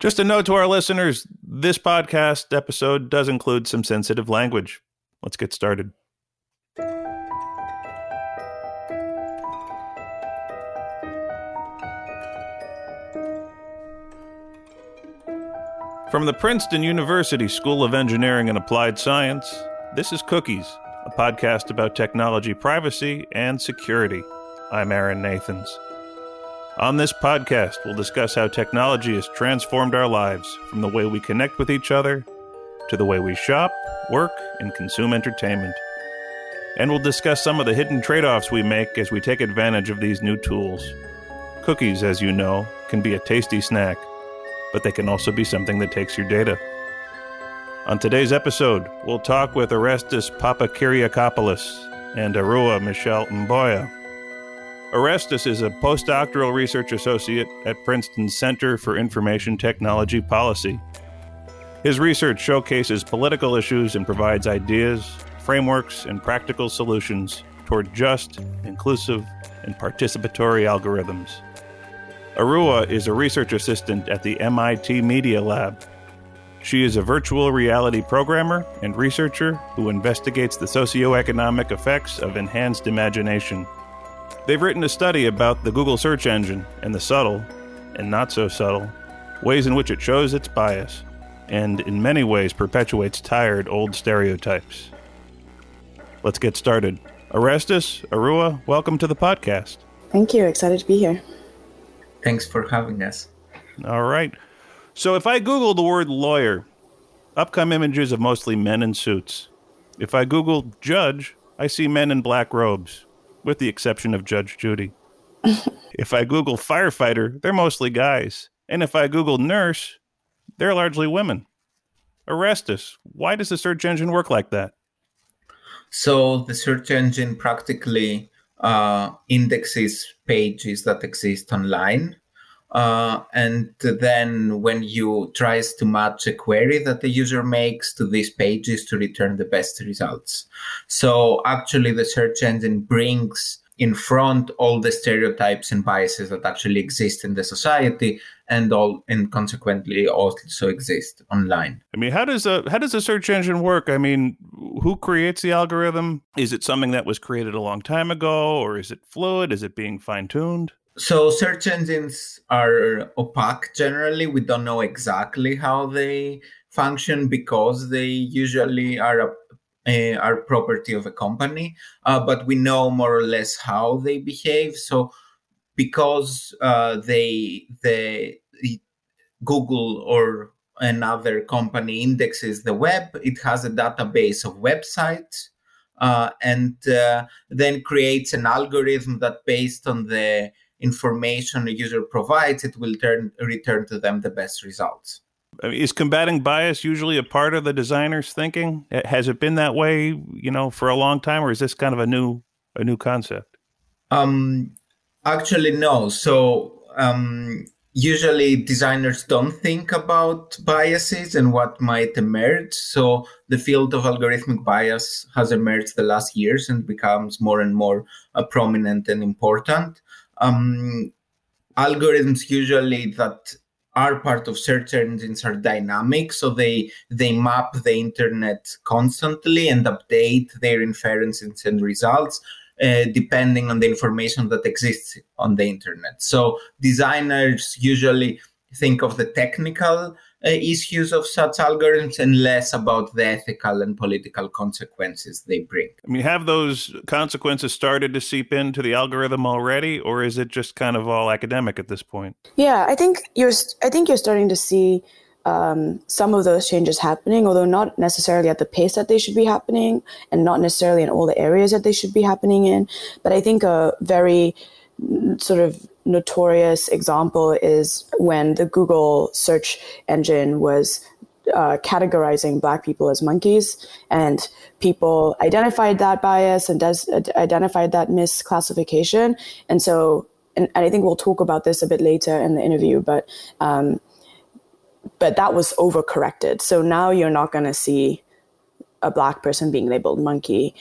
Just a note to our listeners this podcast episode does include some sensitive language. Let's get started. From the Princeton University School of Engineering and Applied Science, this is Cookies, a podcast about technology privacy and security. I'm Aaron Nathans. On this podcast, we'll discuss how technology has transformed our lives from the way we connect with each other to the way we shop, work, and consume entertainment. And we'll discuss some of the hidden trade offs we make as we take advantage of these new tools. Cookies, as you know, can be a tasty snack, but they can also be something that takes your data. On today's episode, we'll talk with Orestis Papakyriakopoulos and Arwa Michelle Mboya Orestis is a postdoctoral research associate at Princeton's Center for Information Technology Policy. His research showcases political issues and provides ideas, frameworks, and practical solutions toward just, inclusive, and participatory algorithms. Arwa is a research assistant at the MIT Media Lab. She is a virtual reality programmer and researcher who investigates the socioeconomic effects of enhanced imagination. They've written a study about the Google search engine and the subtle, and not so subtle, ways in which it shows its bias, and in many ways perpetuates tired old stereotypes. Let's get started. Orestis, Arwa, welcome to the podcast. Thank you. Excited to be here. Thanks for having us. All right. So if I Google the word lawyer, up come images of mostly men in suits. If I Google judge, I see men in black robes with the exception of Judge Judy. if I Google firefighter, they're mostly guys. And if I Google nurse, they're largely women. Orestis, why does the search engine work like that? So the search engine practically uh, indexes pages that exist online uh, and then when you tries to match a query that the user makes to these pages to return the best results. So actually the search engine brings in front all the stereotypes and biases that actually exist in the society and all and consequently also exist online. I mean, how does a how does a search engine work? I mean, who creates the algorithm? Is it something that was created a long time ago or is it fluid? Is it being fine-tuned? So search engines are opaque generally. We don't know exactly how they function because they usually are a, a are property of a company, uh, but we know more or less how they behave. So because uh, they the Google or another company indexes the web, it has a database of websites. Uh, and uh, then creates an algorithm that based on the information a user provides, it will turn, return to them the best results. Is combating bias usually a part of the designer's thinking? Has it been that way, you know, for a long time, or is this kind of a new a new concept? Um, actually, no. So um, usually designers don't think about biases and what might emerge. So the field of algorithmic bias has emerged the last years and becomes more and more uh, prominent and important um, algorithms usually that are part of search engines are dynamic so they they map the internet constantly and update their inferences and results uh, depending on the information that exists on the internet. So designers usually think of the technical issues of such algorithms and less about the ethical and political consequences they bring. I mean, have those consequences started to seep into the algorithm already, or is it just kind of all academic at this point? Yeah, I think you're. I think you're starting to see um, some of those changes happening, although not necessarily at the pace that they should be happening, and not necessarily in all the areas that they should be happening in. But I think a very sort of notorious example is when the Google search engine was uh, categorizing black people as monkeys and people identified that bias and does uh, identified that misclassification. And so and, and, i think we'll talk about this a bit later in the interview but um, but that was overcorrected. So now you're not going to see a black person being labeled monkey.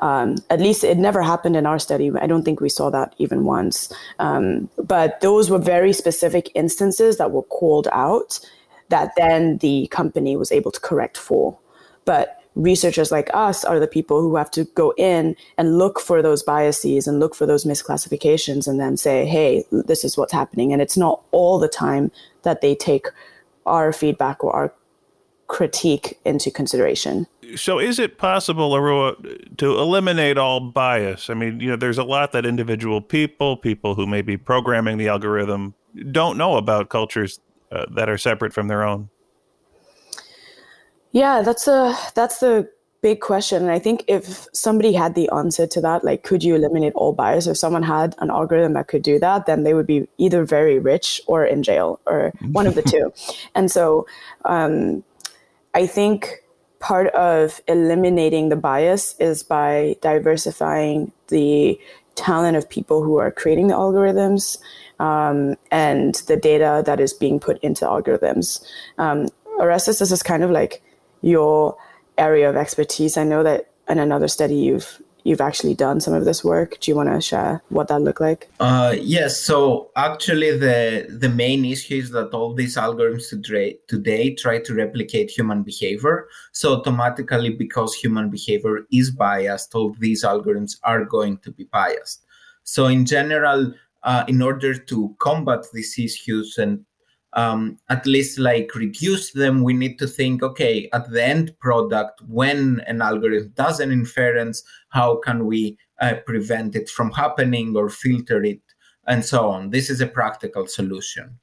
Um, at least it never happened in our study. I don't think we saw that even once. Um, but those were very specific instances that were called out that then the company was able to correct for. But researchers like us are the people who have to go in and look for those biases and look for those misclassifications and then say, hey, this is what's happening. And it's not all the time that they take our feedback or our critique into consideration. So, is it possible, Arwa, to eliminate all bias? I mean, you know, there's a lot that individual people, people who may be programming the algorithm, don't know about cultures uh, that are separate from their own. Yeah, that's a that's the big question. And I think if somebody had the answer to that, like could you eliminate all bias? If someone had an algorithm that could do that, then they would be either very rich or in jail or one of the two. And so um, I think part of eliminating the bias is by diversifying the talent of people who are creating the algorithms um, and the data that is being put into algorithms. Um, Orestis, this is kind of like your area of expertise. I know that in another study you've you've actually done some of this work. Do you want to share what that looked like? Uh, yes. So actually, the the main issue is that all these algorithms today, today try to replicate human behavior. So automatically, because human behavior is biased, all these algorithms are going to be biased. So in general, uh, in order to combat these issues and um, at least like reduce them, we need to think, okay, at the end product, when an algorithm does an inference, how can we uh, prevent it from happening or filter it and so on. This is a practical solution.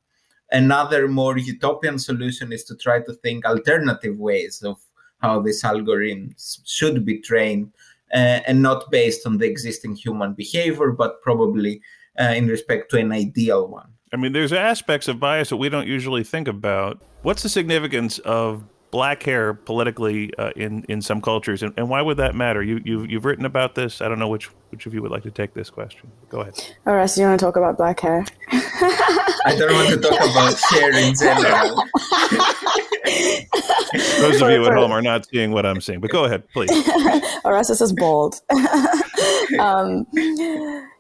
Another more utopian solution is to try to think alternative ways of how these algorithms should be trained uh, and not based on the existing human behavior, but probably uh, in respect to an ideal one. I mean, there's aspects of bias that we don't usually think about. What's the significance of black hair politically uh, in in some cultures, and, and why would that matter? You you've, you've written about this. I don't know which which of you would like to take this question. Go ahead. All right, so you want to talk about black hair? I don't want to talk about hair in general. Those of you at home are not seeing what I'm seeing, but go ahead, please. Orestis is bald. um,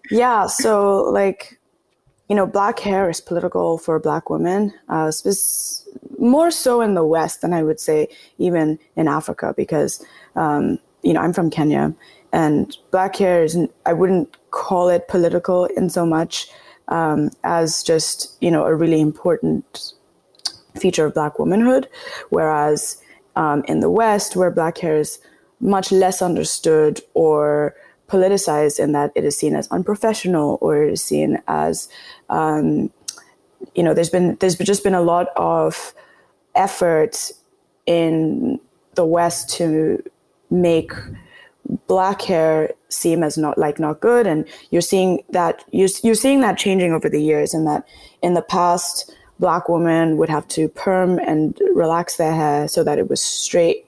yeah, so like you know, black hair is political for black women, uh, more so in the West than I would say even in Africa, because, um, you know, I'm from Kenya and black hair is, I wouldn't call it political in so much um, as just, you know, a really important feature of black womanhood. Whereas um, in the West, where black hair is much less understood or politicized in that it is seen as unprofessional or it is seen as um, you know there's been there's just been a lot of effort in the west to make black hair seem as not like not good. And you're seeing that you're, you're seeing that changing over the years and that in the past black women would have to perm and relax their hair so that it was straight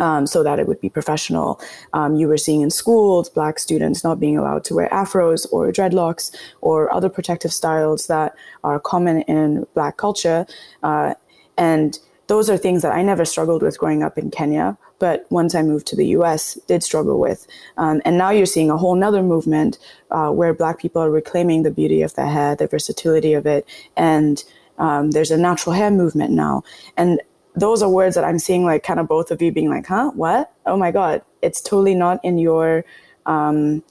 um, so that it would be professional. Um, you were seeing in schools black students not being allowed to wear afros or dreadlocks or other protective styles that are common in black culture. Uh, and those are things that I never struggled with growing up in Kenya, but once I moved to the US, did struggle with. Um, and now you're seeing a whole nother movement uh, where Black people are reclaiming the beauty of their hair, the versatility of it, and um, there's a natural hair movement now. And those are words that I'm seeing like kind of both of you being like, huh, what? Oh my God, it's totally not in your, um,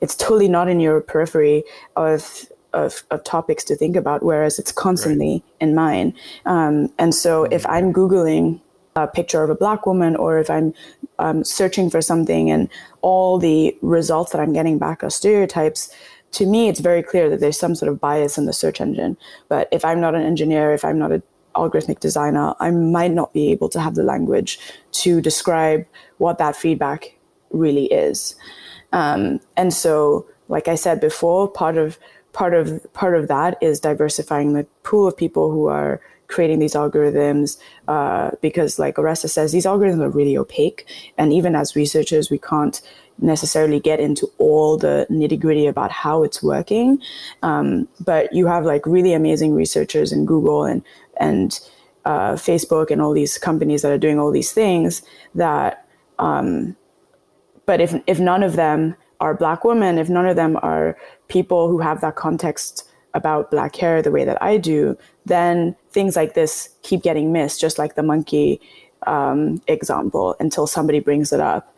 it's totally not in your periphery of, of, of topics to think about, whereas it's constantly right. in mine. Um, and so if I'm Googling a picture of a black woman or if I'm um, searching for something and all the results that I'm getting back are stereotypes, to me, it's very clear that there's some sort of bias in the search engine. But if I'm not an engineer, if I'm not a algorithmic designer, I might not be able to have the language to describe what that feedback really is. Um, and so, like I said before, part of part of part of that is diversifying the pool of people who are creating these algorithms uh, because like Orestis says these algorithms are really opaque and even as researchers we can't necessarily get into all the nitty gritty about how it's working um, but you have like really amazing researchers in google and and uh, Facebook and all these companies that are doing all these things that um, but if if none of them are black women, if none of them are people who have that context about black hair the way that I do, then things like this keep getting missed, just like the monkey um, example, until somebody brings it up.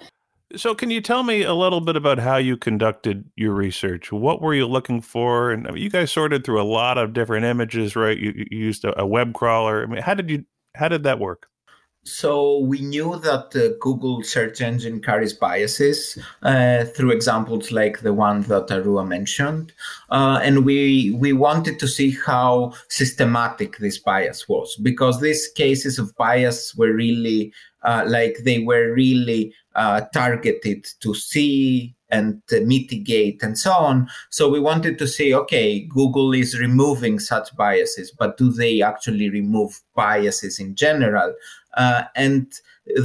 So, can you tell me a little bit about how you conducted your research? What were you looking for? And I mean, you guys sorted through a lot of different images, right? You, you used a, a, web crawler. I mean, how did you how did that work? So we knew that the Google search engine carries biases uh, through examples like the one that Arwa mentioned, uh, and we we wanted to see how systematic this bias was because these cases of bias were really uh, like they were really uh, targeted to see and uh, mitigate and so on. So we wanted to say, okay, Google is removing such biases, but do they actually remove biases in general? Uh, and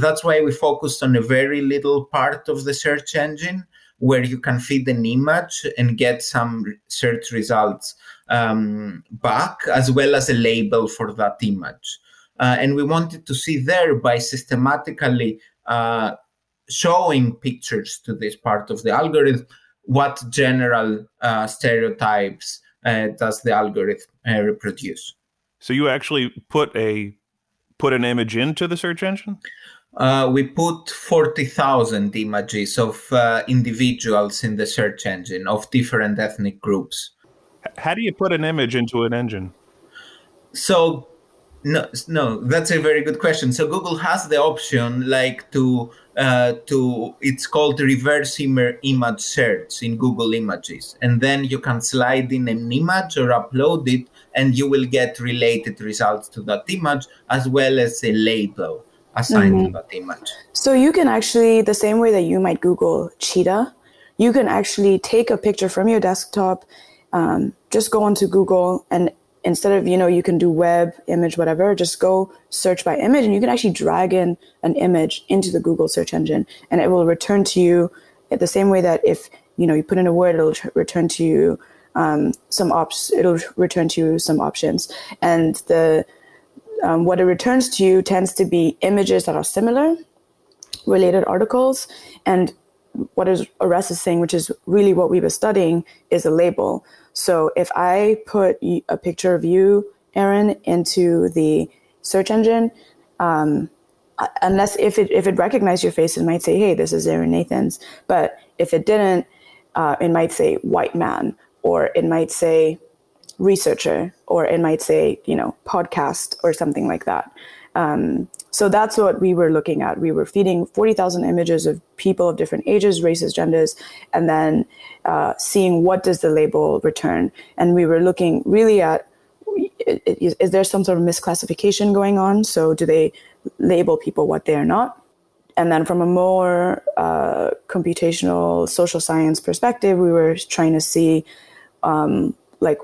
that's why we focused on a very little part of the search engine where you can feed an image and get some search results um, back, as well as a label for that image. Uh, and we wanted to see there by systematically uh, showing pictures to this part of the algorithm what general uh, stereotypes uh, does the algorithm uh, reproduce. So you actually put a put an image into the search engine? Uh, we put 40,000 images of uh, individuals in the search engine of different ethnic groups. How do you put an image into an engine? So, no, no, that's a very good question. So Google has the option, like to uh, to it's called reverse image search in Google Images, and then you can slide in an image or upload it, and you will get related results to that image as well as a label assigned mm-hmm. to that image. So you can actually, the same way that you might Google cheetah, you can actually take a picture from your desktop, um, just go onto Google and instead of, you know, you can do web, image, whatever, just go search by image and you can actually drag in an image into the Google search engine and it will return to you the same way that if, you know, you put in a word, it'll return to you um, some ops. It'll return to you some options, and the um, what it returns to you tends to be images that are similar, related articles, and what is Ares is saying, which is really what we were studying, is a label. So if I put a picture of you, Aaron, into the search engine, um, unless if it if it recognized your face, it might say, "Hey, this is Aaron Nathans." But if it didn't, uh, it might say "white man" or it might say researcher, or it might say, you know, podcast or something like that. Um, so that's what we were looking at. We were feeding 40,000 images of people of different ages, races, genders, and then uh, seeing what does the label return. And we were looking really at is, is there some sort of misclassification going on? So do they label people what they are not? And then from a more uh, computational social science perspective, we were trying to see um, like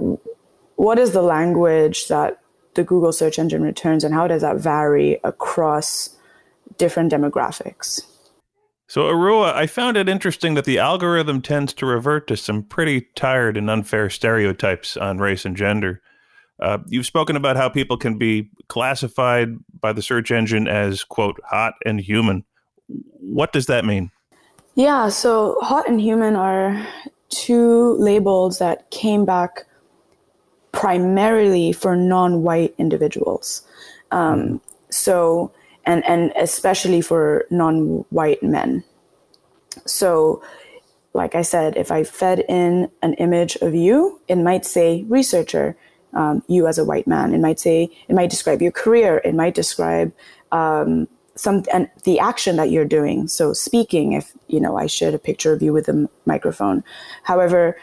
what is the language that the Google search engine returns and how does that vary across different demographics? So, Arwa, I found it interesting that the algorithm tends to revert to some pretty tired and unfair stereotypes on race and gender. Uh, you've spoken about how people can be classified by the search engine as, quote, hot and human. What does that mean? Yeah, so hot and human are two labels that came back primarily for non-white individuals. Um, so, and and especially for non-white men. So, like I said, if I fed in an image of you, it might say researcher, um, you as a white man. It might say it might describe your career. It might describe um, some and the action that you're doing so speaking if you know i shared a picture of you with a microphone however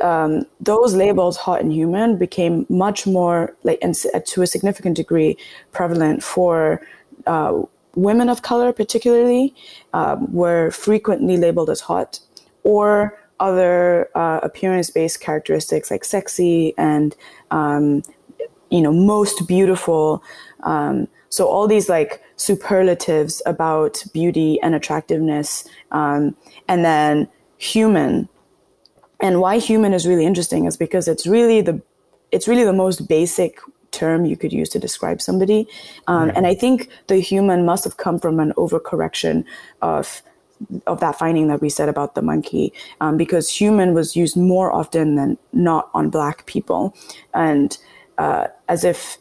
um, those labels hot and human became much more like and to a significant degree prevalent for uh, women of color particularly um, were frequently labeled as hot or other uh, appearance-based characteristics like sexy and um, you know most beautiful um, so all these like superlatives about beauty and attractiveness, um, and then human. And why human is really interesting is because it's really the it's really the most basic term you could use to describe somebody. Um, And I think the human must have come from an overcorrection of of that finding that we said about the monkey, um, because human was used more often than not on black people, and uh, as if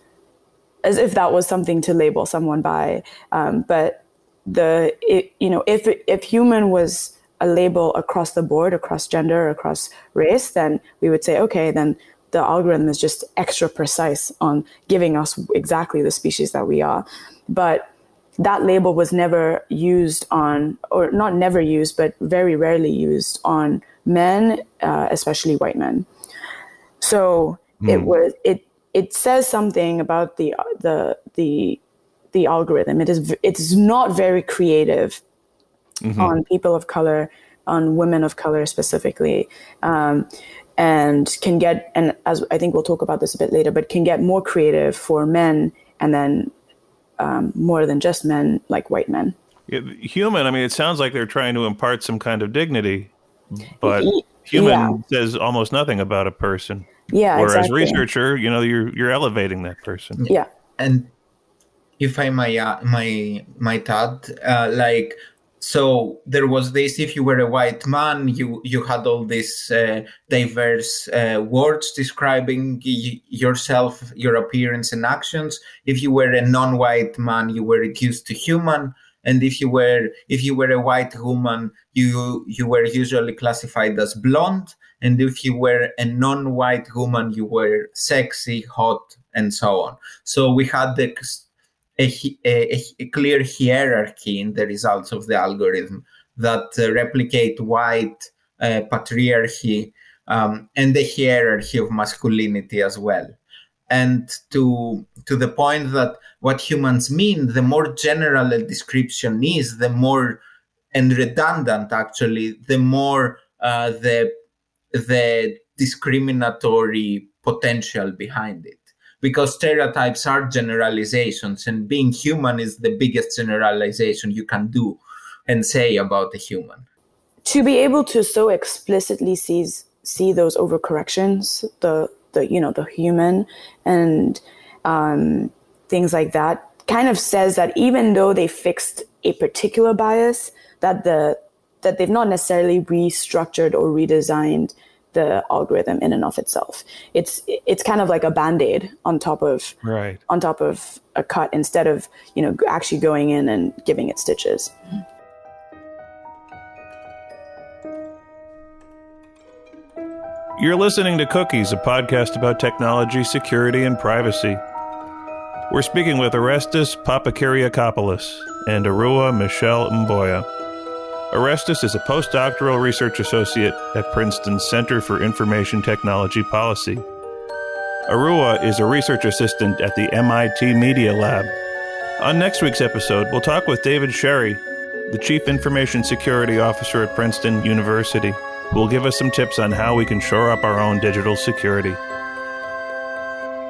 as if that was something to label someone by. Um, but the it, you know if if human was a label across the board, across gender, across race, then we would say okay, then the algorithm is just extra precise on giving us exactly the species that we are. But that label was never used on, or not never used, but very rarely used on men, uh, especially white men. So mm. it was it it says something about the the the the algorithm. It is it's not very creative mm-hmm. on people of color, on women of color specifically, um, and can get and as I think we'll talk about this a bit later, but can get more creative for men and then um, more than just men, like white men. Human. I mean, it sounds like they're trying to impart some kind of dignity, but human yeah. says almost nothing about a person. Yeah. Whereas exactly. researcher, you know, you're you're elevating that person. Yeah. And if I may, uh, my my thought, uh, like so there was this if you were a white man you you had all these uh, diverse uh, words describing y- yourself your appearance and actions. If you were a non-white man you were reduced to human. And if you were if you were a white woman you you were usually classified as blonde. And if you were a non-white woman you were sexy hot and so on. So we had the a, a, a, clear hierarchy in the results of the algorithm that uh, replicate white uh, patriarchy um, and the hierarchy of masculinity as well. And to to the point that what humans mean, the more general a description is, the more and redundant actually, the more uh, the the discriminatory potential behind it because stereotypes are generalizations and being human is the biggest generalization you can do and say about a human. To be able to so explicitly see see those overcorrections the the you know the human and um, things like that kind of says that even though they fixed a particular bias that the that they've not necessarily restructured or redesigned the algorithm in and of itself. It's it's kind of like a band-aid on top of right. on top of a cut instead of, you know, actually going in and giving it stitches. You're listening to Cookies, a podcast about technology, security, and privacy. We're speaking with Orestis Papakyriakopoulos and Arwa Michelle Mboya. Orestis is a postdoctoral research associate at Princeton's Center for Information Technology Policy. Arwa is a research assistant at the MIT Media Lab. On next week's episode, we'll talk with David Sherry, the Chief Information Security Officer at Princeton University, who will give us some tips on how we can shore up our own digital security.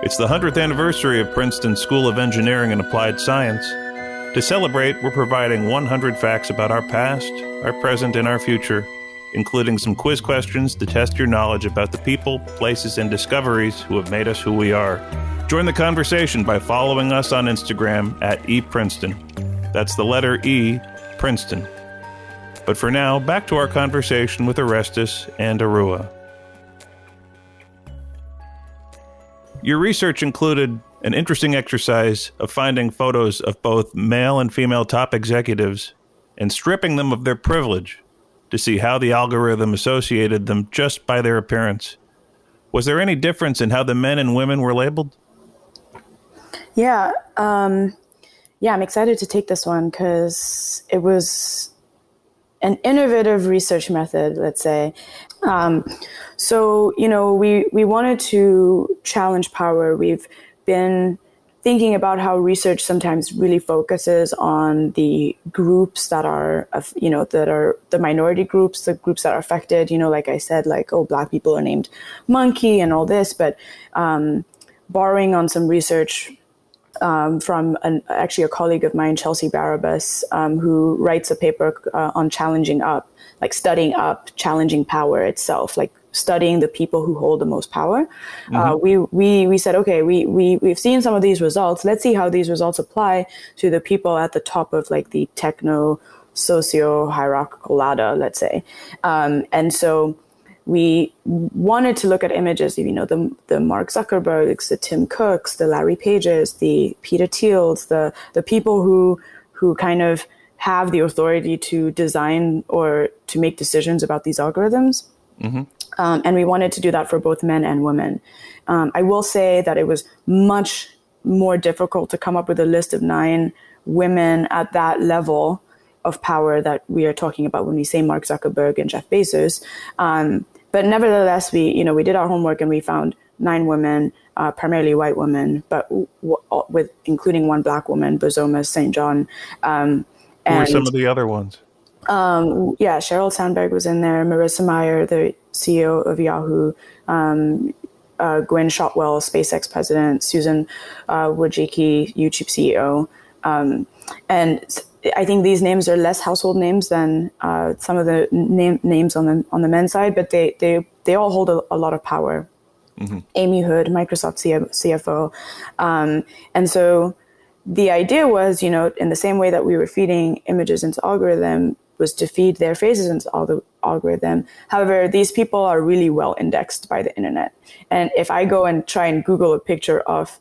It's the 100th anniversary of Princeton School of Engineering and Applied Science. To celebrate, we're providing 100 facts about our past, our present, and our future, including some quiz questions to test your knowledge about the people, places, and discoveries who have made us who we are. Join the conversation by following us on Instagram at ePrinceton. That's the letter E, Princeton. But for now, back to our conversation with Orestis and Arwa. Your research included an interesting exercise of finding photos of both male and female top executives and stripping them of their privilege to see how the algorithm associated them just by their appearance. Was there any difference in how the men and women were labeled? Yeah, um, yeah, I'm excited to take this one because it was an innovative research method, let's say. Um, so, you know, we, we wanted to challenge power. We've been thinking about how research sometimes really focuses on the groups that are, you know, that are the minority groups, the groups that are affected. You know, like I said, like oh, black people are named monkey and all this, but um, borrowing on some research um, from an, actually a colleague of mine, Chelsea Barabas, um, who writes a paper uh, on challenging up, like studying up, challenging power itself, like studying the people who hold the most power. Uh, mm-hmm. Uh, we, we, we said, okay, we, we, we've seen some of these results. Let's see how these results apply to the people at the top of like the techno socio hierarchical ladder, let's say. Um, and so we wanted to look at images, you know, the, the Mark Zuckerbergs, the Tim Cooks, the Larry Pages, the Peter Thiels, the, the people who, who kind of have the authority to design or to make decisions about these algorithms. Mm-hmm. Um, and we wanted to do that for both men and women. Um, I will say that it was much more difficult to come up with a list of nine women at that level of power that we are talking about when we say Mark Zuckerberg and Jeff Bezos. Um, but nevertheless, we you know we did our homework and we found nine women, uh, primarily white women, but w- w- with including one black woman, Bozoma St. John. Um, Who were some of the other ones? Um, yeah, Sheryl Sandberg was in there. Marissa Mayer, the CEO of Yahoo. Um, uh, Gwynne Shotwell, SpaceX president. Susan uh, Wojcicki, YouTube CEO. Um, and I think these names are less household names than uh, some of the name, names on the on the men's side, but they they they all hold a, a lot of power. Mm-hmm. Amy Hood, Microsoft CFO, um, and so the idea was, you know, in the same way that we were feeding images into algorithm, was to feed their faces into all the algorithm. However, these people are really well indexed by the internet, and if I go and try and Google a picture of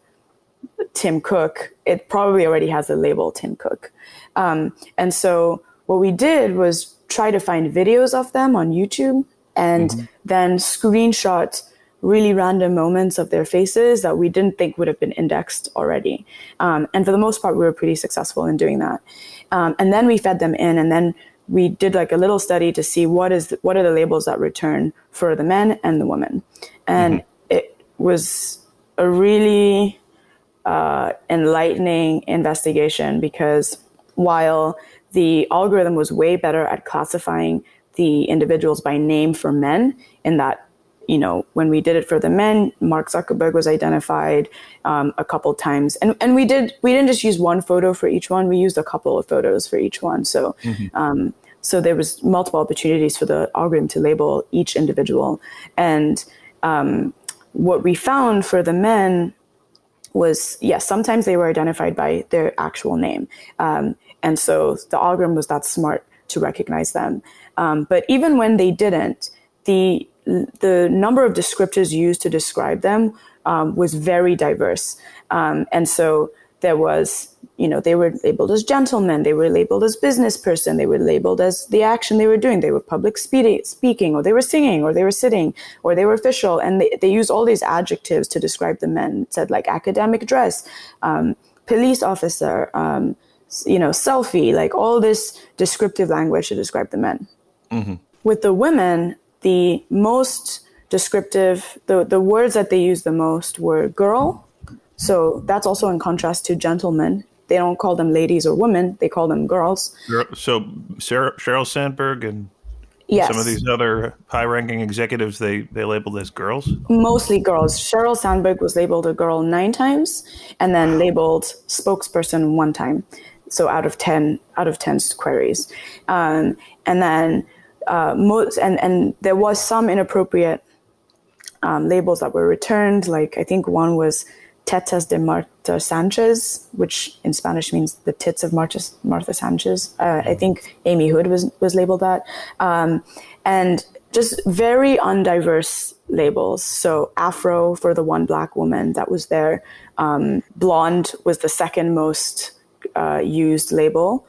Tim Cook, it probably already has the label Tim Cook. Um, and so what we did was try to find videos of them on YouTube and mm-hmm. then screenshot really random moments of their faces that we didn't think would have been indexed already. Um, and for the most part, we were pretty successful in doing that. Um, and then we fed them in, and then we did like a little study to see what is the, what are the labels that return for the men and the women, and mm-hmm. it was a really uh, enlightening investigation because while the algorithm was way better at classifying the individuals by name for men, in that you know, when we did it for the men, Mark Zuckerberg was identified um, a couple times, and and we did we didn't just use one photo for each one; we used a couple of photos for each one. So, mm-hmm. um, so there was multiple opportunities for the algorithm to label each individual, and um, what we found for the men was yes, sometimes they were identified by their actual name, um, and so the algorithm was that smart to recognize them. Um, but even when they didn't, the the number of descriptors used to describe them um, was very diverse, um, and so there was you know, they were labeled as gentlemen, they were labeled as business person, they were labeled as the action they were doing. They were public speaking, or they were singing, or they were sitting, or they were official. And they, they used all these adjectives to describe the men. It said like academic dress, um, police officer, um, you know, selfie, like all this descriptive language to describe the men. Mm-hmm. With the women, the most descriptive, the, the words that they used the most were girl. So that's also in contrast to gentleman they don't call them ladies or women; they call them girls. So Sarah, Sheryl Sandberg and yes. some of these other high-ranking executives they they labeled as girls. Mostly girls. Sheryl Sandberg was labeled a girl nine times, and then labeled spokesperson one time. So out of ten, out of ten queries, um, and then uh, most and and there was some inappropriate um, labels that were returned. Like I think one was Tetas de Marta Sanchez, which in Spanish means the tits of Marta, Martha Sanchez. Uh, I think Amy Hood was, was labeled that. Um, and just very undiverse labels. So Afro for the one black woman that was there. Um, blonde was the second most uh, used label.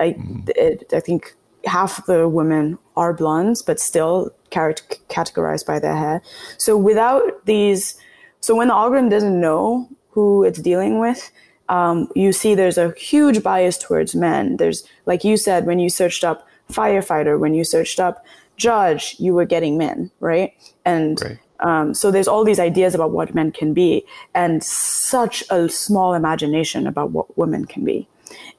I, mm-hmm. it, I think half the women are blondes, but still categorized by their hair. So without these so when the algorithm doesn't know who it's dealing with, um, you see there's a huge bias towards men. There's, like you said, when you searched up firefighter, when you searched up judge, you were getting men, right? And right. Um, so there's all these ideas about what men can be, and such a small imagination about what women can be.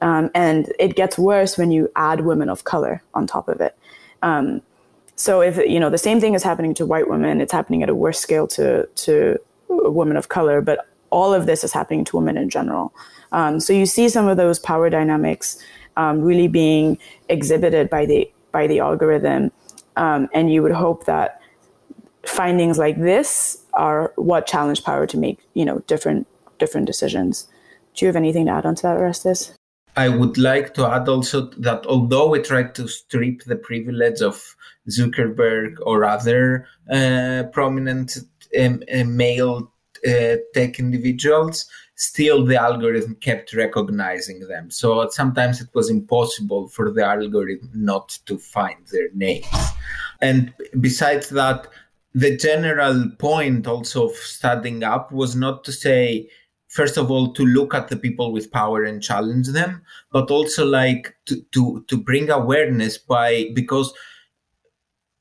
Um, and it gets worse when you add women of color on top of it. Um, so if you know the same thing is happening to white women, it's happening at a worse scale to to women of color, but all of this is happening to women in general. Um, so you see some of those power dynamics um, really being exhibited by the by the algorithm, um, and you would hope that findings like this are what challenge power to make you know different different decisions. Do you have anything to add on to that, Orestis? I would like to add also that although we tried to strip the privilege of Zuckerberg or other uh, prominent um, uh, male uh, tech individuals, still the algorithm kept recognizing them. So sometimes it was impossible for the algorithm not to find their names. And besides that, the general point also of studying up was not to say first of all to look at the people with power and challenge them but also like to to, to bring awareness by because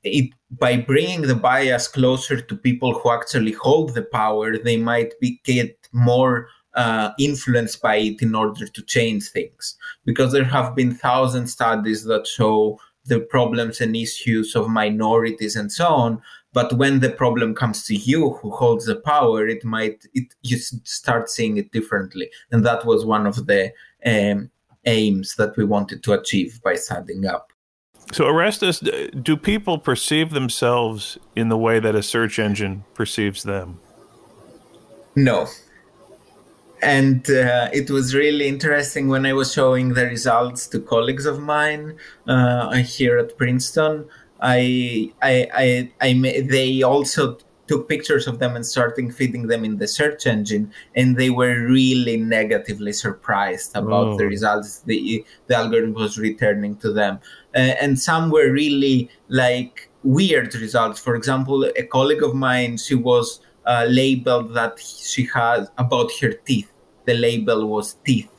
it by bringing the bias closer to people who actually hold the power they might be get more uh, influenced by it in order to change things. Because there have been thousand studies that show the problems and issues of minorities and so on but when the problem comes to you who holds the power it might it you start seeing it differently. And that was one of the um, aims that we wanted to achieve by standing up. So Orestis do people perceive themselves in the way that a search engine perceives them? No. And uh, it was really interesting when I was showing the results to colleagues of mine uh, here at Princeton. I, I, I, I, they also took pictures of them and started feeding them in the search engine, and they were really negatively surprised about oh. the results the the algorithm was returning to them, uh, and some were really like weird results. For example, a colleague of mine, she was uh, labeled that she had about her teeth. The label was teeth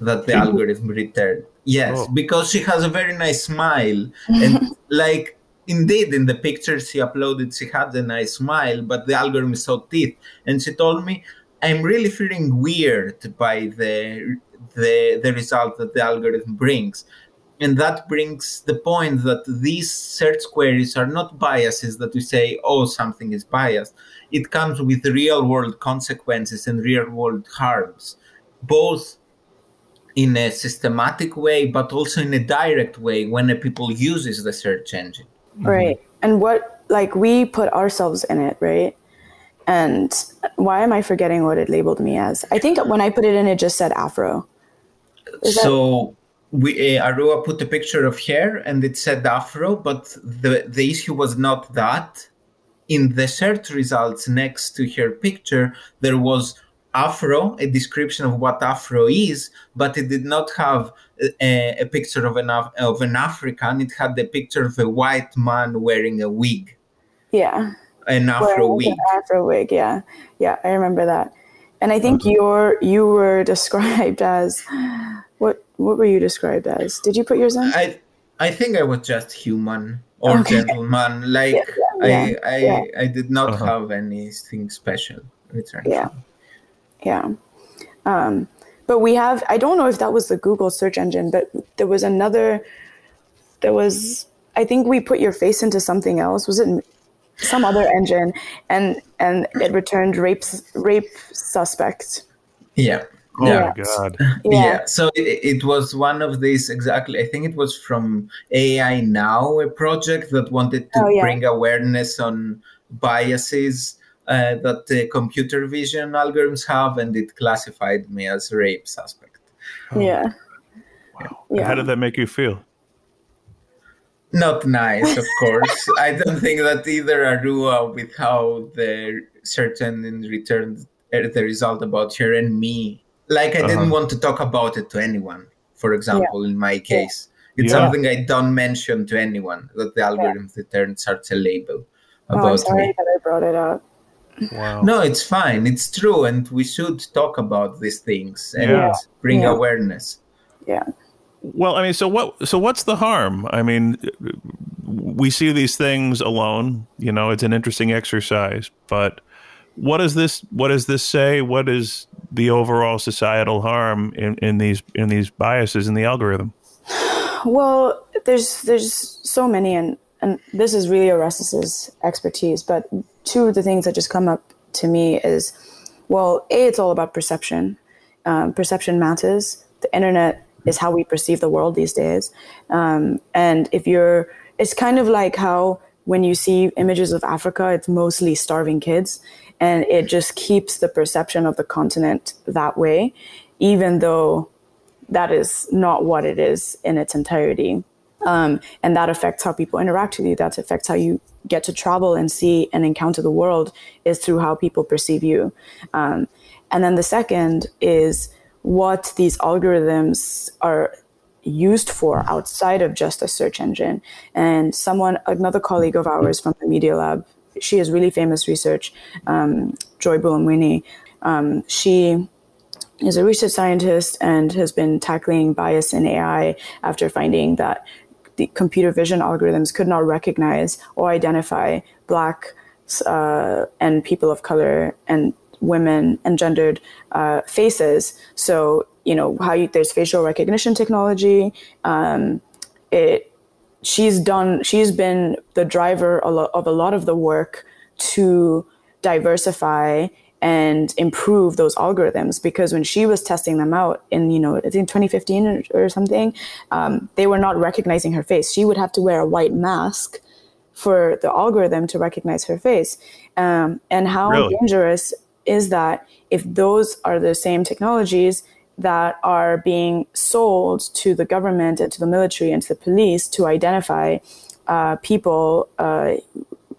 that the algorithm returned. Yes, oh. because she has a very nice smile and like indeed in the pictures she uploaded she had a nice smile but the algorithm saw teeth. And she told me i'm really feeling weird by the the the result that the algorithm brings. And that brings the point that these search queries are not biases that we say oh something is biased. It comes with real world consequences and real world harms both in a systematic way but also in a direct way when a people uses the search engine mm-hmm. right. And what like we put ourselves in it right? And why am i forgetting what it labeled me as? I think when i put it in it just said afro. Is so that- we uh, arwa put a picture of hair and it said afro but the the issue was not that. In the search results next to her picture there was afro a description of what afro is but it did not have a, a, picture of an of an african it had the picture of a white man wearing a wig. Yeah. An afro wig an afro wig yeah. Yeah i remember that. And i think you're you were described as what what were you described as? Did you put yours in i i think i was just human or okay. gentleman. Like yeah, yeah, i yeah, i i did not uh-huh. have anything special yeah yeah. Um, but we have, I don't know if that was the Google search engine, but there was another, there was, I think we put your face into something else. Was it some other engine? And, and it returned rape, rape suspect. Yeah. Oh yeah. my god! Yeah. yeah. So it, it, was one of these exactly. I think it was from AI Now, a project that wanted to oh, yeah. bring awareness on biases that the computer vision algorithms have, and it classified me as a rape suspect. Oh. Yeah. Wow. Yeah. How did that make you feel? Not nice, of course. I don't think that either Arwa, with how the search engine returned uh, the result about her and me, like I uh-huh. didn't want to talk about it to anyone. For example, yeah. in my case, yeah. it's yeah. something I don't mention to anyone that the algorithm returned such a label about oh, I'm sorry me. that I brought it up. Wow. No, it's fine. It's true, and we should talk about these things and yeah. bring yeah. awareness. Yeah. Well, I mean, so what? So what's the harm? I mean, we see these things alone. You know, it's an interesting exercise, but what does this? What does this say? What is the overall societal harm in, in these in these biases in the algorithm? Well, there's there's so many, and and this is really Orestis's expertise, but two of the things that just come up to me is, well, A, it's all about perception. Um, perception matters. The internet is how we perceive the world these days. Um, and if you're, it's kind of like how when you see images of Africa, it's mostly starving kids. And it just keeps the perception of the continent that way, even though that is not what it is in its entirety. Um, and that affects how people interact with you. That affects how you get to travel and see and encounter the world is through how people perceive you. Um, and then the second is what these algorithms are used for outside of just a search engine. And someone, another colleague of ours from the Media Lab, she has really famous research, um, Joy Buolamwini. Um, she is a research scientist and has been tackling bias in AI after finding that the computer vision algorithms could not recognize or identify black uh, and people of color and women and gendered uh, faces. So you know how you, there's facial recognition technology. Um, it she's done she's been the driver of a lot of the work to diversify and improve those algorithms because when she was testing them out in you know i think 2015 or, or something um, they were not recognizing her face she would have to wear a white mask for the algorithm to recognize her face um, and how really? dangerous is that if those are the same technologies that are being sold to the government and to the military and to the police to identify uh, people uh,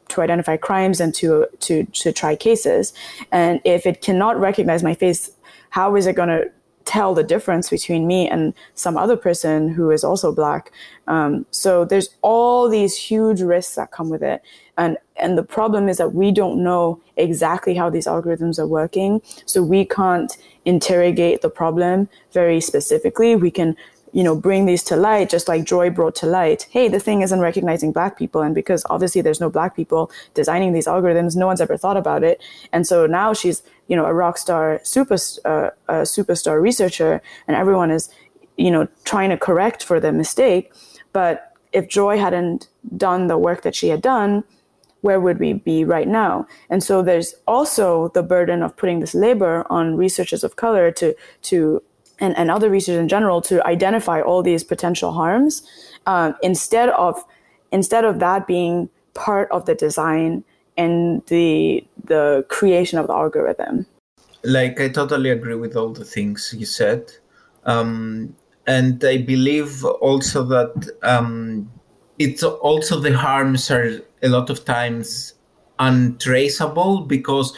to identify crimes and to to to try cases. And if it cannot recognize my face, how is it going to tell the difference between me and some other person who is also black? Um, so there's all these huge risks that come with it. And and the problem is that we don't know exactly how these algorithms are working, so we can't interrogate the problem very specifically. We can you know, bring these to light, just like Joy brought to light, hey, the thing isn't recognizing black people. And because obviously there's no black people designing these algorithms, no one's ever thought about it. And so now she's, you know, a rock star, super, uh, a superstar researcher, and everyone is, you know, trying to correct for the mistake. But if Joy hadn't done the work that she had done, where would we be right now? And so there's also the burden of putting this labor on researchers of color to to and, and other research in general to identify all these potential harms um, instead of instead of that being part of the design and the the creation of the algorithm. Like i totally agree with all the things you said. Um, and i believe also that um, it's also the harms are a lot of times untraceable because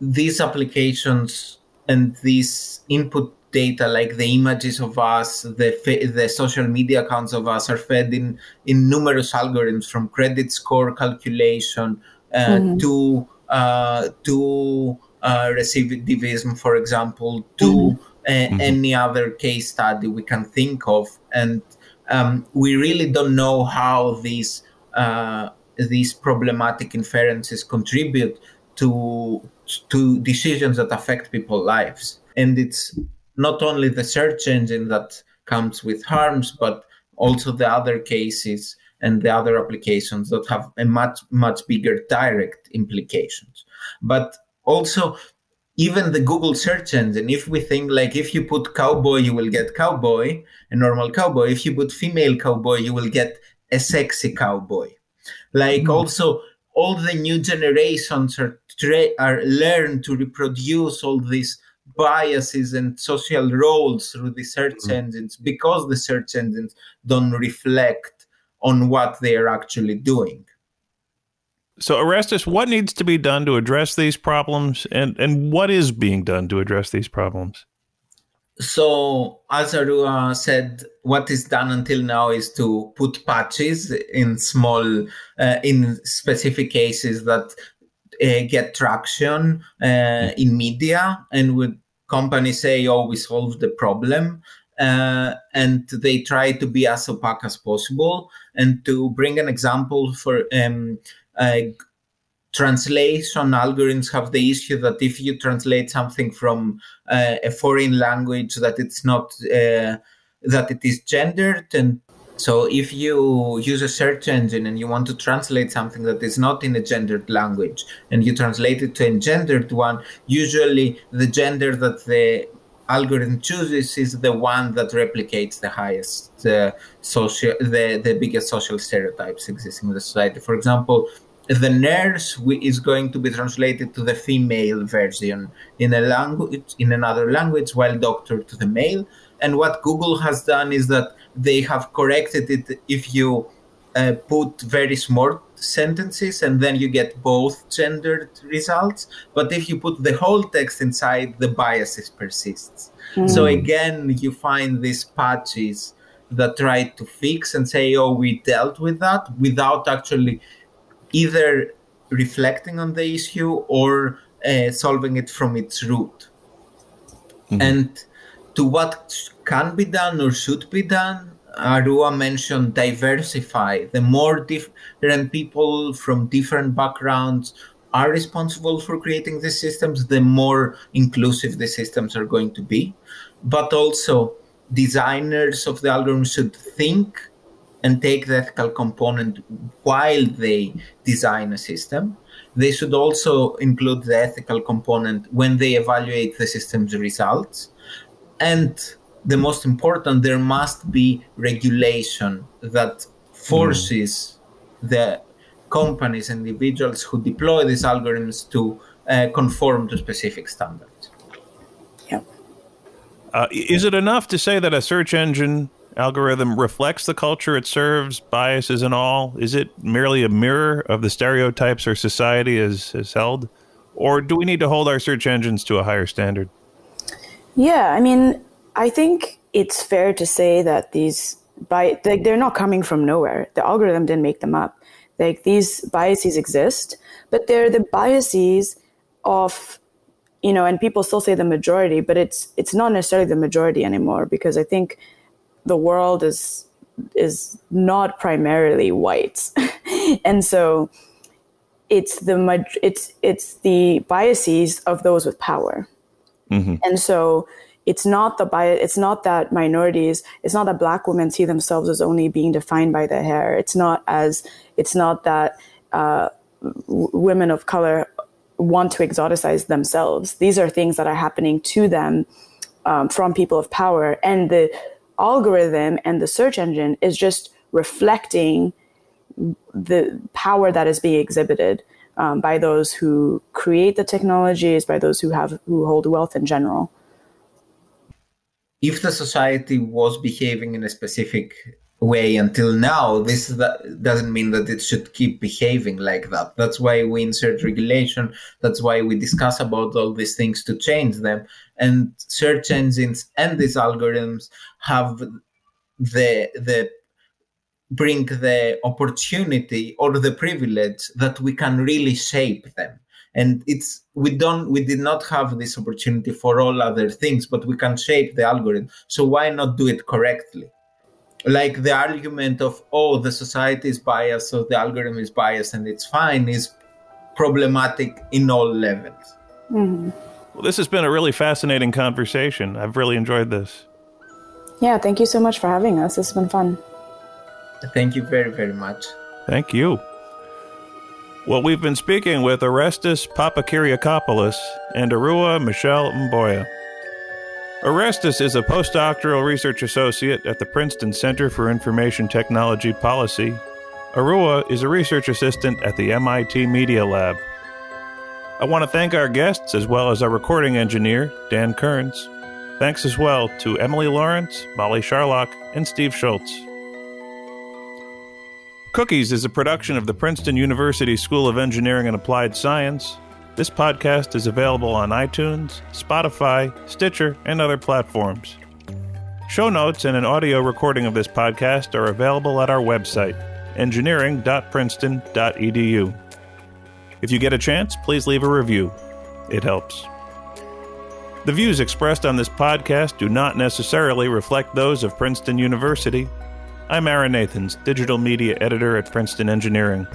these applications and these input data like the images of us the the social media accounts of us are fed in in numerous algorithms from credit score calculation uh, mm-hmm. to uh, to uh, recidivism for example to mm-hmm. mm-hmm. any other case study we can think of and um, we really don't know how these uh, these problematic inferences contribute to to decisions that affect people's lives and it's not only the search engine that comes with harms, but also the other cases and the other applications that have a much much bigger direct implications. But also even the Google search engine, if we think like if you put cowboy, you will get cowboy, a normal cowboy. If you put female cowboy, you will get a sexy cowboy. Like mm. also all the new generations are tra- are learn to reproduce all these biases and social roles through the search mm-hmm. engines because the search engines don't reflect on what they are actually doing. So, Orestis, what needs to be done to address these problems, and, and what is being done to address these problems? So, as Arwa said, what is done until now is to put patches in small, uh, in specific cases that get traction uh, mm. in media and would companies say, oh, we solved the problem. Uh, and they try to be as opaque as possible. And to bring an example for um, uh, translation algorithms have the issue that if you translate something from uh, a foreign language, that it's not uh, that it is gendered and so if you use a search engine and you want to translate something that is not in a gendered language and you translate it to a gendered one, usually the gender that the algorithm chooses is the one that replicates the highest uh, social, the, the biggest social stereotypes existing in the society. For example, the nurse is going to be translated to the female version in a language in another language while doctor to the male And what Google has done is that they have corrected it if you uh, put very small sentences and then you get both gendered results. But if you put the whole text inside, the biases persists. Mm. So again, you find these patches that try to fix and say, oh, we dealt with that without actually either reflecting on the issue or uh, solving it from its root. Mm-hmm. And to what can be done or should be done, Arwa mentioned diversify. The more different people from different backgrounds are responsible for creating these systems, the more inclusive the systems are going to be. But also, designers of the algorithm should think and take the ethical component while they design a system. They should also include the ethical component when they evaluate the system's results. And the most important, there must be regulation that forces mm. the companies and individuals who deploy these algorithms to uh, conform to specific standards. Yeah. Uh, is it enough to say that a search engine algorithm reflects the culture it serves, biases and all? Is it merely a mirror of the stereotypes our society has, has held? Or do we need to hold our search engines to a higher standard? Yeah, I mean, I think it's fair to say that these by like they're not coming from nowhere. The algorithm didn't make them up. Like these biases exist, but they're the biases of you know, and people still say the majority, but it's it's not necessarily the majority anymore because I think the world is is not primarily white, and so it's the it's it's the biases of those with power, mm-hmm. and so it's not the bias it's not that minorities it's not that black women see themselves as only being defined by their hair. It's not as it's not that uh, w- women of color want to exoticize themselves. These are things that are happening to them um, from people of power. And the algorithm and the search engine is just reflecting the power that is being exhibited um, by those who create the technologies by those who have who hold wealth in general if the society was behaving in a specific way until now, this doesn't mean that it should keep behaving like that. That's why we insert regulation. That's why we discuss about all these things to change them. And search engines and these algorithms have the the bring the opportunity or the privilege that we can really shape them and it's we don't we did not have this opportunity for all other things but we can shape the algorithm. So why not do it correctly? Like the argument of oh the society is biased so the algorithm is biased and it's fine is problematic in all levels. Mm-hmm. well this has been a really fascinating conversation. I've really enjoyed this. Yeah thank you so much for having us. This has been fun. Thank you very very much. Thank you well, we've been speaking with Orestis Papakyriakopoulos and Arwa Michelle Mboya. Orestis is a postdoctoral research associate at the Princeton Center for Information Technology Policy. Arwa is a research assistant at the MIT Media Lab. I want to thank our guests as well as our recording engineer, Dan Kearns. Thanks as well to Emily Lawrence, Molly Sharlach, and Steve Schultz. Cookies is a production of the Princeton University School of Engineering and Applied Science. This podcast is available on iTunes, Spotify, Stitcher, and other platforms. Show notes and an audio recording of this podcast are available at our website, engineering.princeton.edu. If you get a chance, please leave a review. It helps. The views expressed on this podcast do not necessarily reflect those of Princeton University I'm Aaron Nathans, digital media editor at Princeton Engineering.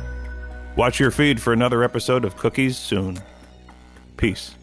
Watch your feed for another episode of Cookies soon. Peace.